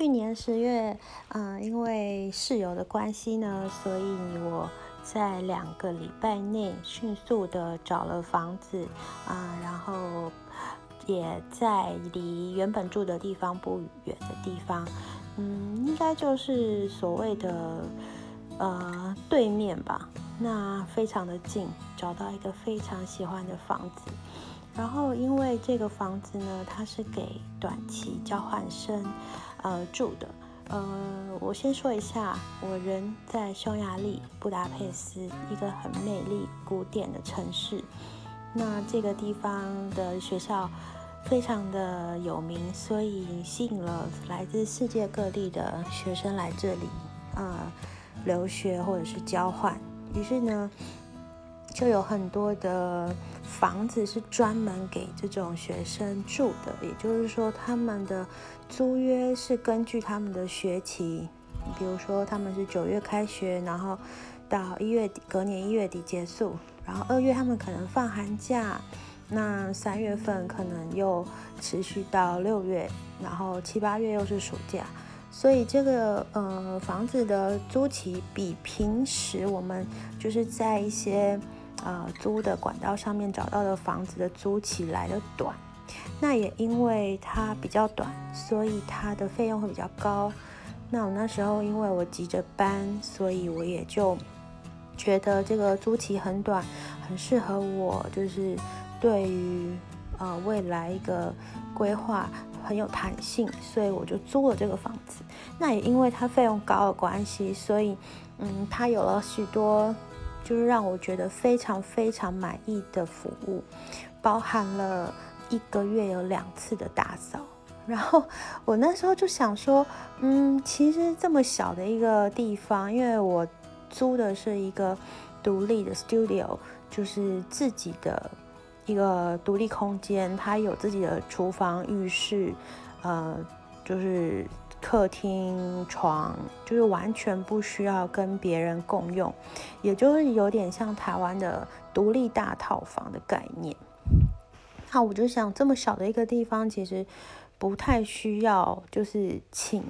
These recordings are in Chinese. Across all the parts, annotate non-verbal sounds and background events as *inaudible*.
去年十月，嗯，因为室友的关系呢，所以我在两个礼拜内迅速的找了房子，啊，然后也在离原本住的地方不远的地方，嗯，应该就是所谓的呃对面吧，那非常的近，找到一个非常喜欢的房子。然后，因为这个房子呢，它是给短期交换生，呃住的。呃，我先说一下，我人在匈牙利布达佩斯，一个很美丽古典的城市。那这个地方的学校非常的有名，所以吸引了来自世界各地的学生来这里，呃，留学或者是交换。于是呢。就有很多的房子是专门给这种学生住的，也就是说，他们的租约是根据他们的学期，比如说他们是九月开学，然后到一月底，隔年一月底结束，然后二月他们可能放寒假，那三月份可能又持续到六月，然后七八月又是暑假，所以这个呃房子的租期比平时我们就是在一些。呃，租的管道上面找到的房子的租期来的短，那也因为它比较短，所以它的费用会比较高。那我那时候因为我急着搬，所以我也就觉得这个租期很短，很适合我，就是对于呃未来一个规划很有弹性，所以我就租了这个房子。那也因为它费用高的关系，所以嗯，它有了许多。就是让我觉得非常非常满意的服务，包含了一个月有两次的打扫。然后 *laughs* 我那时候就想说，嗯，其实这么小的一个地方，因为我租的是一个独立的 studio，就是自己的一个独立空间，它有自己的厨房、浴室，呃，就是。客厅床就是完全不需要跟别人共用，也就是有点像台湾的独立大套房的概念。那我就想，这么小的一个地方，其实不太需要就是请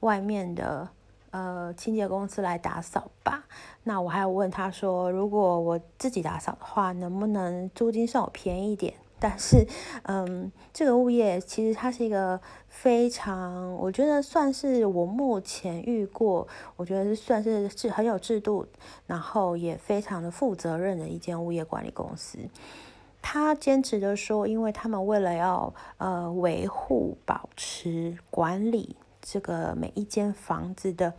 外面的呃清洁公司来打扫吧。那我还有问他说，如果我自己打扫的话，能不能租金算我便宜一点？但是，嗯，这个物业其实它是一个非常，我觉得算是我目前遇过，我觉得是算是是很有制度，然后也非常的负责任的一间物业管理公司。他坚持的说，因为他们为了要呃维护、保持、管理这个每一间房子的，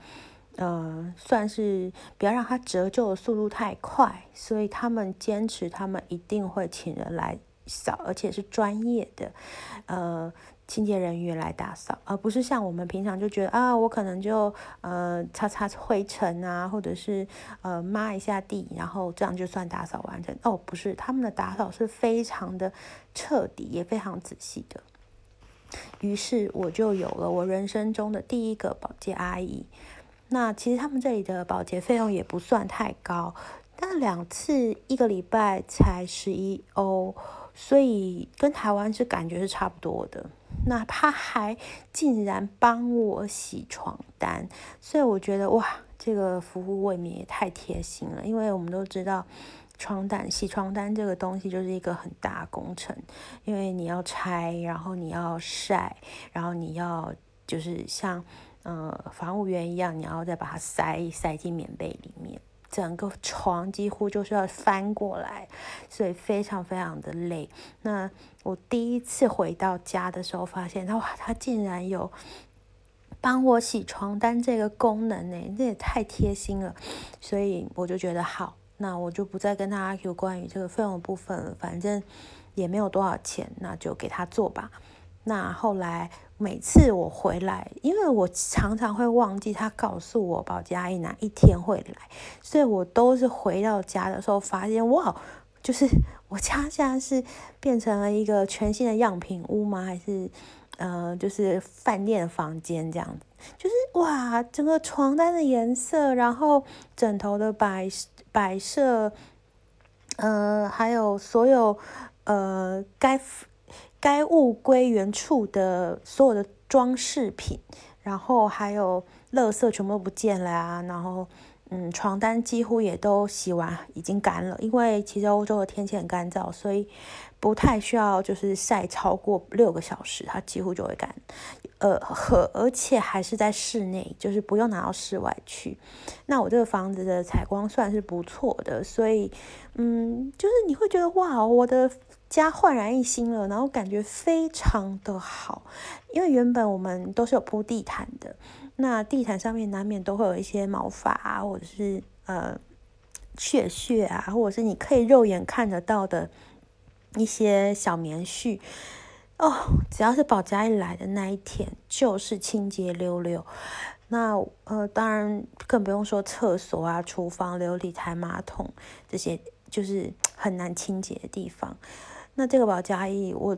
呃，算是不要让它折旧的速度太快，所以他们坚持，他们一定会请人来。扫，而且是专业的，呃，清洁人员来打扫，而不是像我们平常就觉得啊，我可能就呃擦擦灰尘啊，或者是呃抹一下地，然后这样就算打扫完成。哦，不是，他们的打扫是非常的彻底，也非常仔细的。于是我就有了我人生中的第一个保洁阿姨。那其实他们这里的保洁费用也不算太高，但两次一个礼拜才十一欧。所以跟台湾是感觉是差不多的。那他还竟然帮我洗床单，所以我觉得哇，这个服务未免也太贴心了。因为我们都知道，床单洗床单这个东西就是一个很大工程，因为你要拆，然后你要晒，然后你要就是像呃防务员一样，你要再把它塞塞进棉被里面。整个床几乎就是要翻过来，所以非常非常的累。那我第一次回到家的时候，发现哇，他竟然有帮我洗床单这个功能呢，这也太贴心了。所以我就觉得好，那我就不再跟他有关于这个费用部分了，反正也没有多少钱，那就给他做吧。那后来每次我回来，因为我常常会忘记他告诉我保洁阿姨哪一天会来，所以我都是回到家的时候发现，哇，就是 *laughs* 我家现在是变成了一个全新的样品屋吗？还是呃，就是饭店房间这样子？就是哇，整个床单的颜色，然后枕头的摆摆设，呃，还有所有呃该。该物归原处的所有的装饰品，然后还有垃圾全部都不见了啊，然后嗯，床单几乎也都洗完，已经干了，因为其实欧洲的天气很干燥，所以不太需要就是晒超过六个小时，它几乎就会干。呃，和而且还是在室内，就是不用拿到室外去。那我这个房子的采光算是不错的，所以嗯，就是你会觉得哇，我的。家焕然一新了，然后感觉非常的好，因为原本我们都是有铺地毯的，那地毯上面难免都会有一些毛发啊，或者是呃血血啊，或者是你可以肉眼看得到的一些小棉絮哦。只要是保家一来的那一天，就是清洁溜溜。那呃，当然更不用说厕所啊、厨房、琉璃台、马桶这些，就是很难清洁的地方。那这个保洁阿姨，我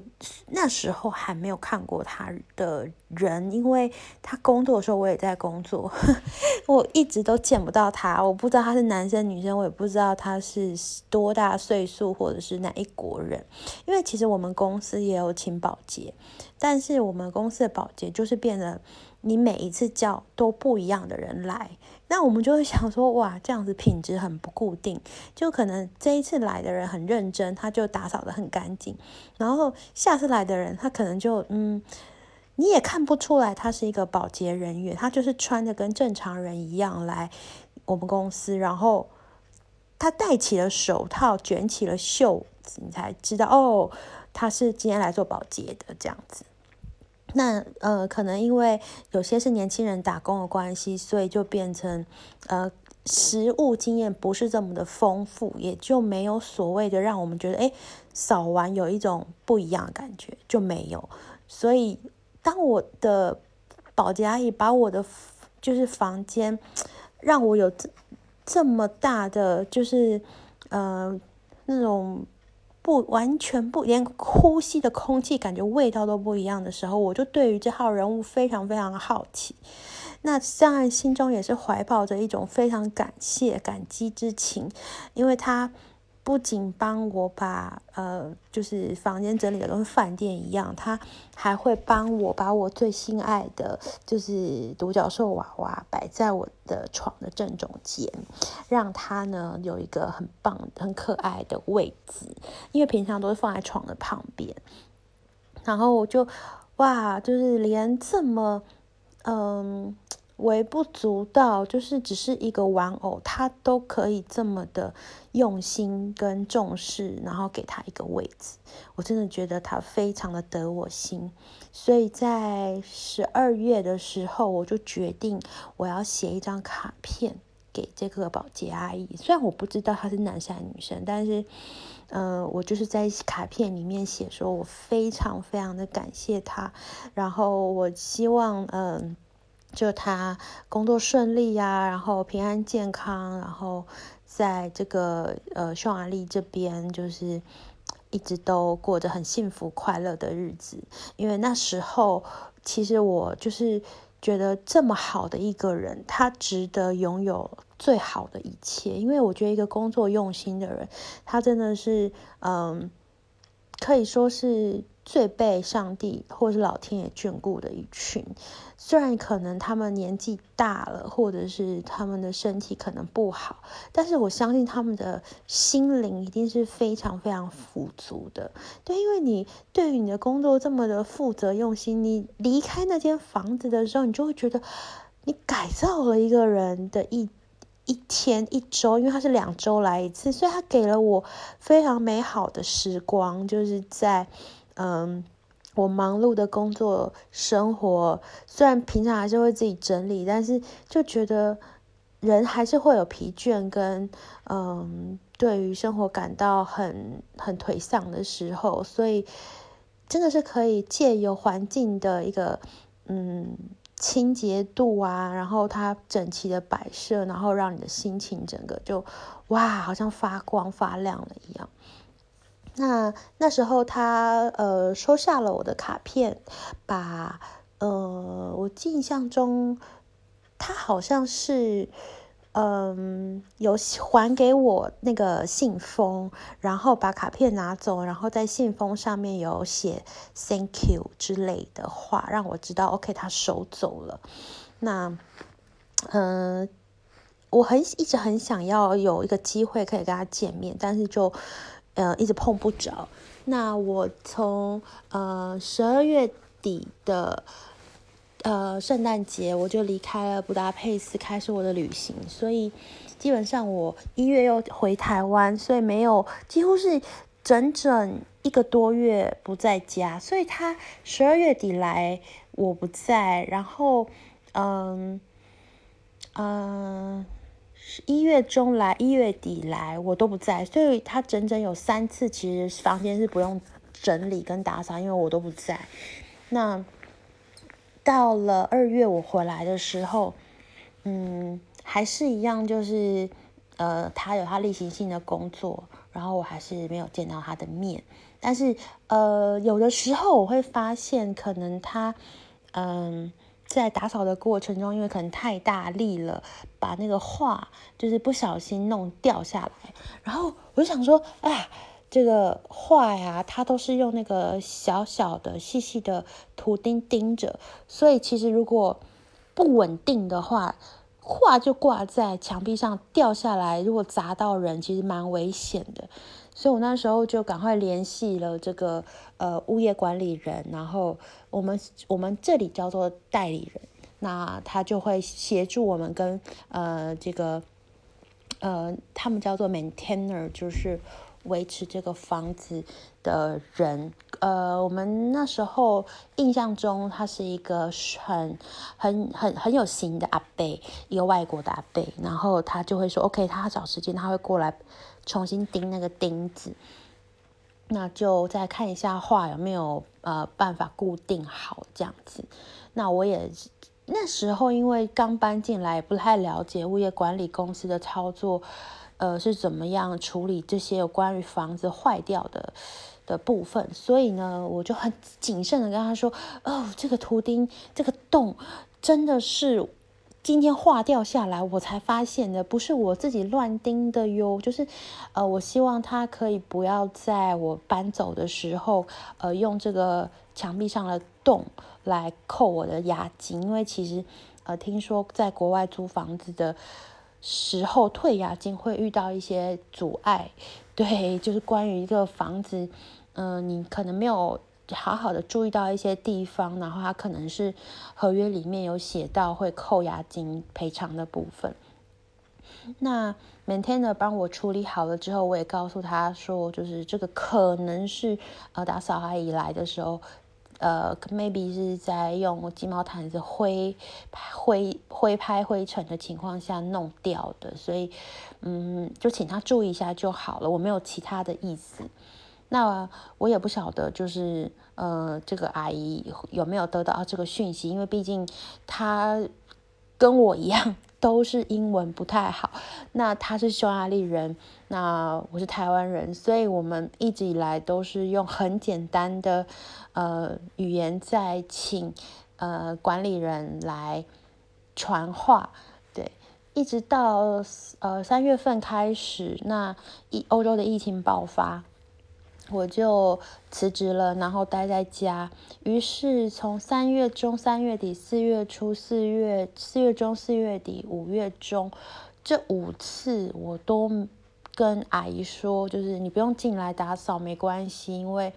那时候还没有看过她的人，因为她工作的时候我也在工作，*laughs* 我一直都见不到她，我不知道她是男生女生，我也不知道她是多大岁数或者是哪一国人，因为其实我们公司也有请保洁，但是我们公司的保洁就是变得你每一次叫都不一样的人来。那我们就会想说，哇，这样子品质很不固定，就可能这一次来的人很认真，他就打扫的很干净，然后下次来的人，他可能就嗯，你也看不出来他是一个保洁人员，他就是穿的跟正常人一样来我们公司，然后他戴起了手套，卷起了袖子，你才知道哦，他是今天来做保洁的这样子。那呃，可能因为有些是年轻人打工的关系，所以就变成呃，实物经验不是这么的丰富，也就没有所谓的让我们觉得，哎，扫完有一种不一样的感觉就没有。所以当我的保洁阿姨把我的就是房间让我有这这么大的就是呃那种。不完全不，连呼吸的空气感觉味道都不一样的时候，我就对于这号人物非常非常的好奇。那当然心中也是怀抱着一种非常感谢、感激之情，因为他。不仅帮我把呃，就是房间整理的跟饭店一样，他还会帮我把我最心爱的就是独角兽娃娃摆在我的床的正中间，让它呢有一个很棒、很可爱的位置。因为平常都是放在床的旁边，然后我就哇，就是连这么嗯。微不足道，就是只是一个玩偶，他都可以这么的用心跟重视，然后给他一个位置，我真的觉得他非常的得我心。所以在十二月的时候，我就决定我要写一张卡片给这个保洁阿姨。虽然我不知道她是男生还是女生，但是，呃，我就是在卡片里面写说，我非常非常的感谢她，然后我希望，嗯。就他工作顺利呀，然后平安健康，然后在这个呃匈牙利这边，就是一直都过着很幸福快乐的日子。因为那时候，其实我就是觉得这么好的一个人，他值得拥有最好的一切。因为我觉得一个工作用心的人，他真的是嗯，可以说是。最被上帝或是老天爷眷顾的一群，虽然可能他们年纪大了，或者是他们的身体可能不好，但是我相信他们的心灵一定是非常非常富足的。对，因为你对于你的工作这么的负责用心，你离开那间房子的时候，你就会觉得你改造了一个人的一一天一周，因为他是两周来一次，所以他给了我非常美好的时光，就是在。嗯，我忙碌的工作生活，虽然平常还是会自己整理，但是就觉得人还是会有疲倦跟嗯，对于生活感到很很颓丧的时候，所以真的是可以借由环境的一个嗯清洁度啊，然后它整齐的摆设，然后让你的心情整个就哇，好像发光发亮了一样。那那时候他呃收下了我的卡片，把呃我印象中他好像是嗯，有还给我那个信封，然后把卡片拿走，然后在信封上面有写 “thank you” 之类的话，让我知道 OK，他收走了。那，嗯，我很一直很想要有一个机会可以跟他见面，但是就，呃，一直碰不着。那我从呃十二月底的。呃，圣诞节我就离开了布达佩斯，开始我的旅行。所以基本上我一月又回台湾，所以没有几乎是整整一个多月不在家。所以他十二月底来我不在，然后嗯嗯一月中来一月底来我都不在，所以他整整有三次其实房间是不用整理跟打扫，因为我都不在。那。到了二月我回来的时候，嗯，还是一样，就是呃，他有他例行性的工作，然后我还是没有见到他的面。但是呃，有的时候我会发现，可能他嗯，在打扫的过程中，因为可能太大力了，把那个画就是不小心弄掉下来，然后我就想说，哎。这个画呀，它都是用那个小小的、细细的图钉钉着，所以其实如果不稳定的话，画就挂在墙壁上掉下来，如果砸到人，其实蛮危险的。所以我那时候就赶快联系了这个呃物业管理人，然后我们我们这里叫做代理人，那他就会协助我们跟呃这个呃他们叫做 maintainer，就是。维持这个房子的人，呃，我们那时候印象中他是一个很、很、很、很有型的阿贝，一个外国的阿贝，然后他就会说，OK，他找时间他会过来重新钉那个钉子，那就再看一下画有没有呃办法固定好这样子。那我也那时候因为刚搬进来，不太了解物业管理公司的操作。呃，是怎么样处理这些有关于房子坏掉的的部分？所以呢，我就很谨慎的跟他说：“哦，这个图钉这个洞真的是今天画掉下来，我才发现的，不是我自己乱钉的哟。就是呃，我希望他可以不要在我搬走的时候，呃，用这个墙壁上的洞来扣我的押金，因为其实呃，听说在国外租房子的。”时候退押金会遇到一些阻碍，对，就是关于一个房子，嗯，你可能没有好好的注意到一些地方，然后它可能是合约里面有写到会扣押金赔偿的部分。那 maintainer 帮我处理好了之后，我也告诉他说，就是这个可能是呃打扫阿姨来的时候。呃，maybe 是在用鸡毛毯子挥挥挥拍灰尘的情况下弄掉的，所以嗯，就请他注意一下就好了。我没有其他的意思。那我也不晓得，就是呃，这个阿姨有没有得到这个讯息？因为毕竟她跟我一样都是英文不太好。那他是匈牙利人，那我是台湾人，所以我们一直以来都是用很简单的。呃，语言在请呃管理人来传话，对，一直到呃三月份开始，那疫欧洲的疫情爆发，我就辞职了，然后待在家。于是从三月中、三月底、四月初、四月四月中、四月底、五月中这五次，我都跟阿姨说，就是你不用进来打扫，没关系，因为。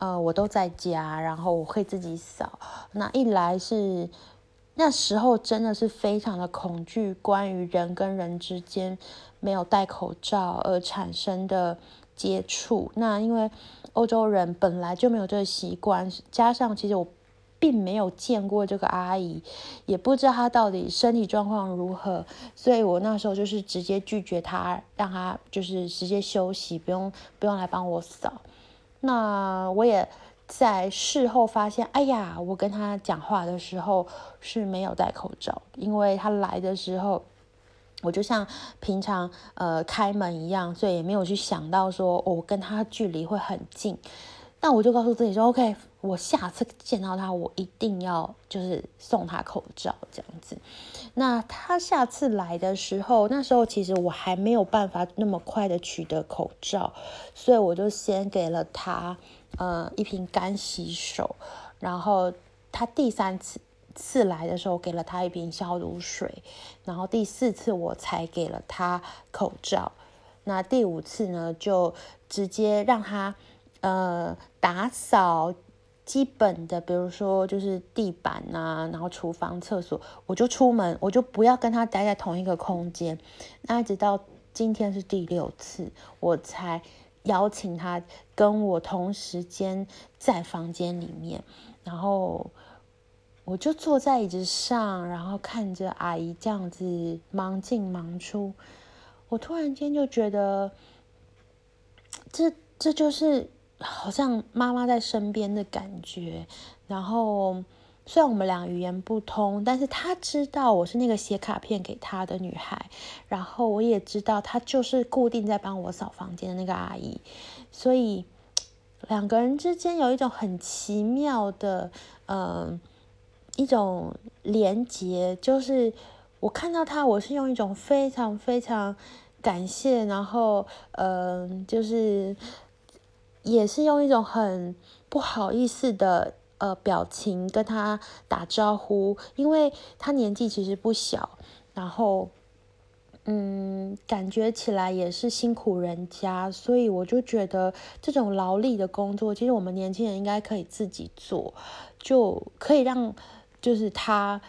呃，我都在家，然后我会自己扫。那一来是那时候真的是非常的恐惧，关于人跟人之间没有戴口罩而产生的接触。那因为欧洲人本来就没有这个习惯，加上其实我并没有见过这个阿姨，也不知道她到底身体状况如何，所以我那时候就是直接拒绝她，让她就是直接休息，不用不用来帮我扫。那我也在事后发现，哎呀，我跟他讲话的时候是没有戴口罩，因为他来的时候，我就像平常呃开门一样，所以也没有去想到说我跟他距离会很近。那我就告诉自己说，OK，我下次见到他，我一定要就是送他口罩这样子。那他下次来的时候，那时候其实我还没有办法那么快的取得口罩，所以我就先给了他呃一瓶干洗手，然后他第三次次来的时候给了他一瓶消毒水，然后第四次我才给了他口罩。那第五次呢，就直接让他。呃，打扫基本的，比如说就是地板啊，然后厨房、厕所，我就出门，我就不要跟他待在同一个空间。那一直到今天是第六次，我才邀请他跟我同时间在房间里面，然后我就坐在椅子上，然后看着阿姨这样子忙进忙出，我突然间就觉得，这这就是。好像妈妈在身边的感觉，然后虽然我们俩语言不通，但是他知道我是那个写卡片给他的女孩，然后我也知道她就是固定在帮我扫房间的那个阿姨，所以两个人之间有一种很奇妙的，嗯，一种连结，就是我看到他，我是用一种非常非常感谢，然后嗯，就是。也是用一种很不好意思的呃表情跟他打招呼，因为他年纪其实不小，然后嗯，感觉起来也是辛苦人家，所以我就觉得这种劳力的工作，其实我们年轻人应该可以自己做，就可以让就是他，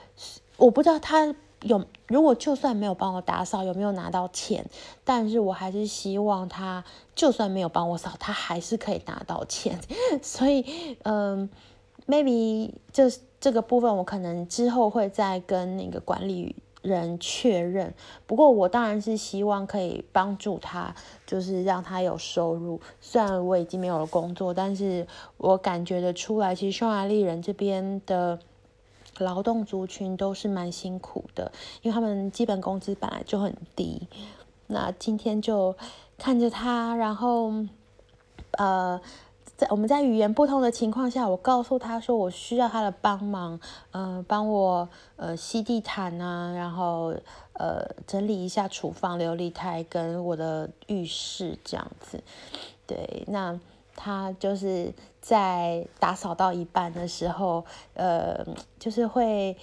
我不知道他。有，如果就算没有帮我打扫，有没有拿到钱？但是我还是希望他，就算没有帮我扫，他还是可以拿到钱。*laughs* 所以，嗯，maybe 这这个部分我可能之后会再跟那个管理人确认。不过我当然是希望可以帮助他，就是让他有收入。虽然我已经没有了工作，但是我感觉得出来，其实匈牙利人这边的。劳动族群都是蛮辛苦的，因为他们基本工资本来就很低。那今天就看着他，然后呃，在我们在语言不通的情况下，我告诉他说我需要他的帮忙，嗯，帮我呃吸地毯啊，然后呃整理一下厨房琉璃台跟我的浴室这样子。对，那。他就是在打扫到一半的时候，呃，就是会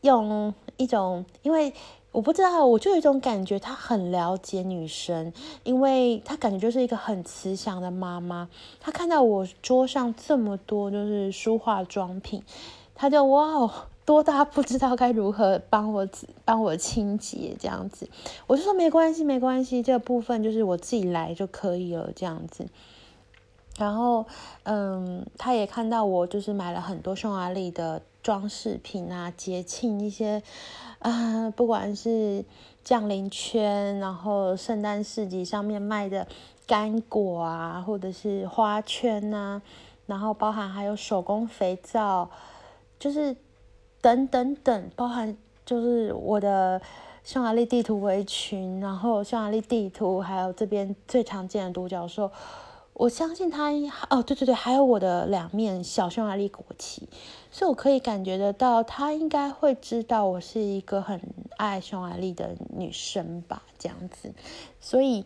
用一种，因为我不知道，我就有一种感觉，他很了解女生，因为他感觉就是一个很慈祥的妈妈。他看到我桌上这么多就是梳化妆品，他就哇哦，多大不知道该如何帮我帮我清洁这样子。我就说没关系，没关系，这个部分就是我自己来就可以了这样子。然后，嗯，他也看到我就是买了很多匈牙利的装饰品啊，节庆一些，啊，不管是降临圈，然后圣诞市集上面卖的干果啊，或者是花圈呐，然后包含还有手工肥皂，就是等等等，包含就是我的匈牙利地图围裙，然后匈牙利地图，还有这边最常见的独角兽。我相信他哦，对对对，还有我的两面小匈牙利国旗，所以我可以感觉得到，他应该会知道我是一个很爱匈牙利的女生吧，这样子，所以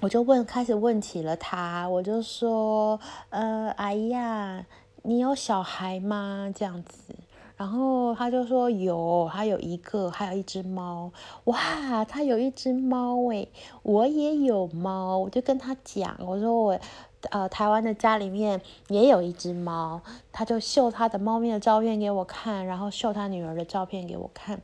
我就问，开始问起了他，我就说，呃，哎呀，你有小孩吗？这样子。然后他就说有，还有一个，还有一只猫。哇，他有一只猫诶，我也有猫。我就跟他讲，我说我，呃，台湾的家里面也有一只猫。他就秀他的猫咪的照片给我看，然后秀他女儿的照片给我看。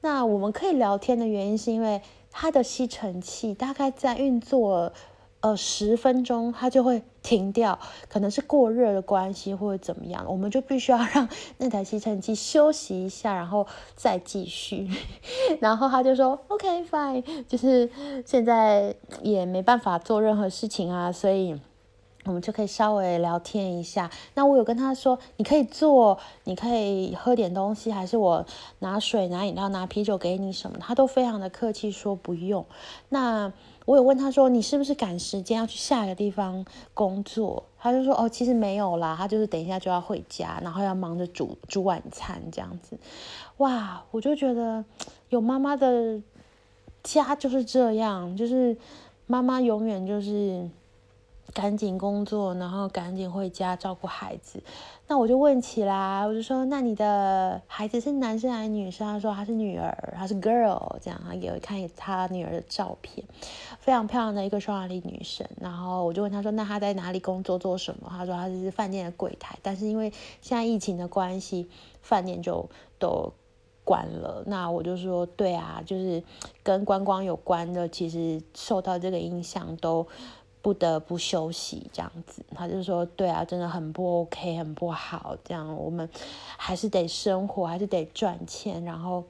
那我们可以聊天的原因是因为他的吸尘器大概在运作。呃，十分钟它就会停掉，可能是过热的关系或者怎么样，我们就必须要让 *laughs* 那台吸尘器休息一下，然后再继续。*laughs* 然后他就说 OK fine，就是现在也没办法做任何事情啊，所以我们就可以稍微聊天一下。那我有跟他说，你可以坐，你可以喝点东西，还是我拿水、拿饮料、拿啤酒给你什么？他都非常的客气，说不用。那我有问他说，你是不是赶时间要去下一个地方工作？他就说，哦，其实没有啦，他就是等一下就要回家，然后要忙着煮煮晚餐这样子。哇，我就觉得有妈妈的家就是这样，就是妈妈永远就是。赶紧工作，然后赶紧回家照顾孩子。那我就问起来，我就说：“那你的孩子是男生还是女生？”他说：“他是女儿，他是 girl。”这样，他给我看他女儿的照片，非常漂亮的一个匈牙利女生。然后我就问他说：“那他在哪里工作，做什么？”他说：“他是饭店的柜台，但是因为现在疫情的关系，饭店就都关了。”那我就说：“对啊，就是跟观光有关的，其实受到这个影响都。”不得不休息这样子，他就说：“对啊，真的很不 OK，很不好。这样我们还是得生活，还是得赚钱。然后，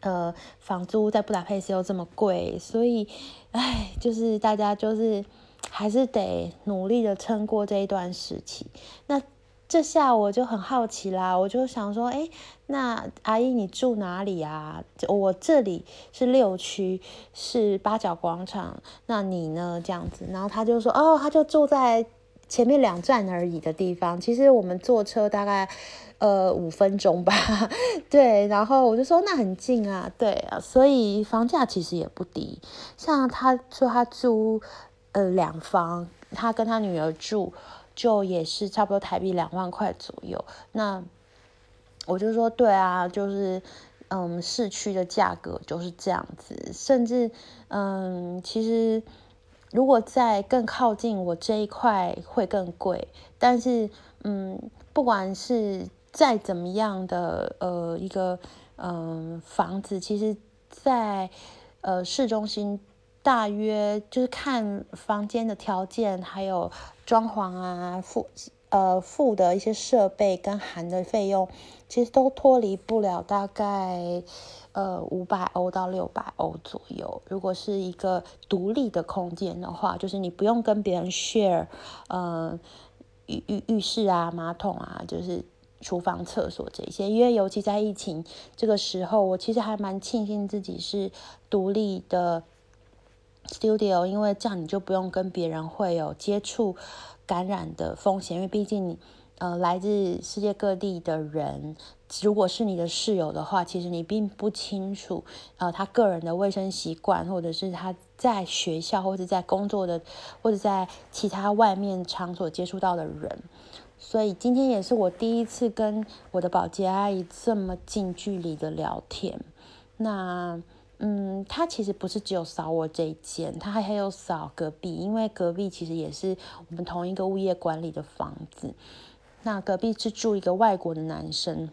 呃，房租在布达佩斯又这么贵，所以，唉，就是大家就是还是得努力的撑过这一段时期。那。”这下我就很好奇啦，我就想说，哎，那阿姨你住哪里啊？我这里是六区，是八角广场。那你呢？这样子，然后他就说，哦，他就住在前面两站而已的地方。其实我们坐车大概呃五分钟吧。*laughs* 对，然后我就说那很近啊，对啊，所以房价其实也不低。像他说他租呃两房，他跟他女儿住。就也是差不多台币两万块左右，那我就说对啊，就是嗯，市区的价格就是这样子，甚至嗯，其实如果在更靠近我这一块会更贵，但是嗯，不管是再怎么样的呃一个嗯房子，其实在呃市中心。大约就是看房间的条件，还有装潢啊，付呃付的一些设备跟含的费用，其实都脱离不了大概呃五百欧到六百欧左右。如果是一个独立的空间的话，就是你不用跟别人 share，呃浴浴浴室啊、马桶啊，就是厨房、厕所这些。因为尤其在疫情这个时候，我其实还蛮庆幸自己是独立的。Studio，因为这样你就不用跟别人会有接触感染的风险，因为毕竟你呃来自世界各地的人，如果是你的室友的话，其实你并不清楚呃他个人的卫生习惯，或者是他在学校或者在工作的或者在其他外面场所接触到的人，所以今天也是我第一次跟我的保洁阿姨这么近距离的聊天，那。嗯，他其实不是只有扫我这一间，他还还有扫隔壁，因为隔壁其实也是我们同一个物业管理的房子。那隔壁是住一个外国的男生，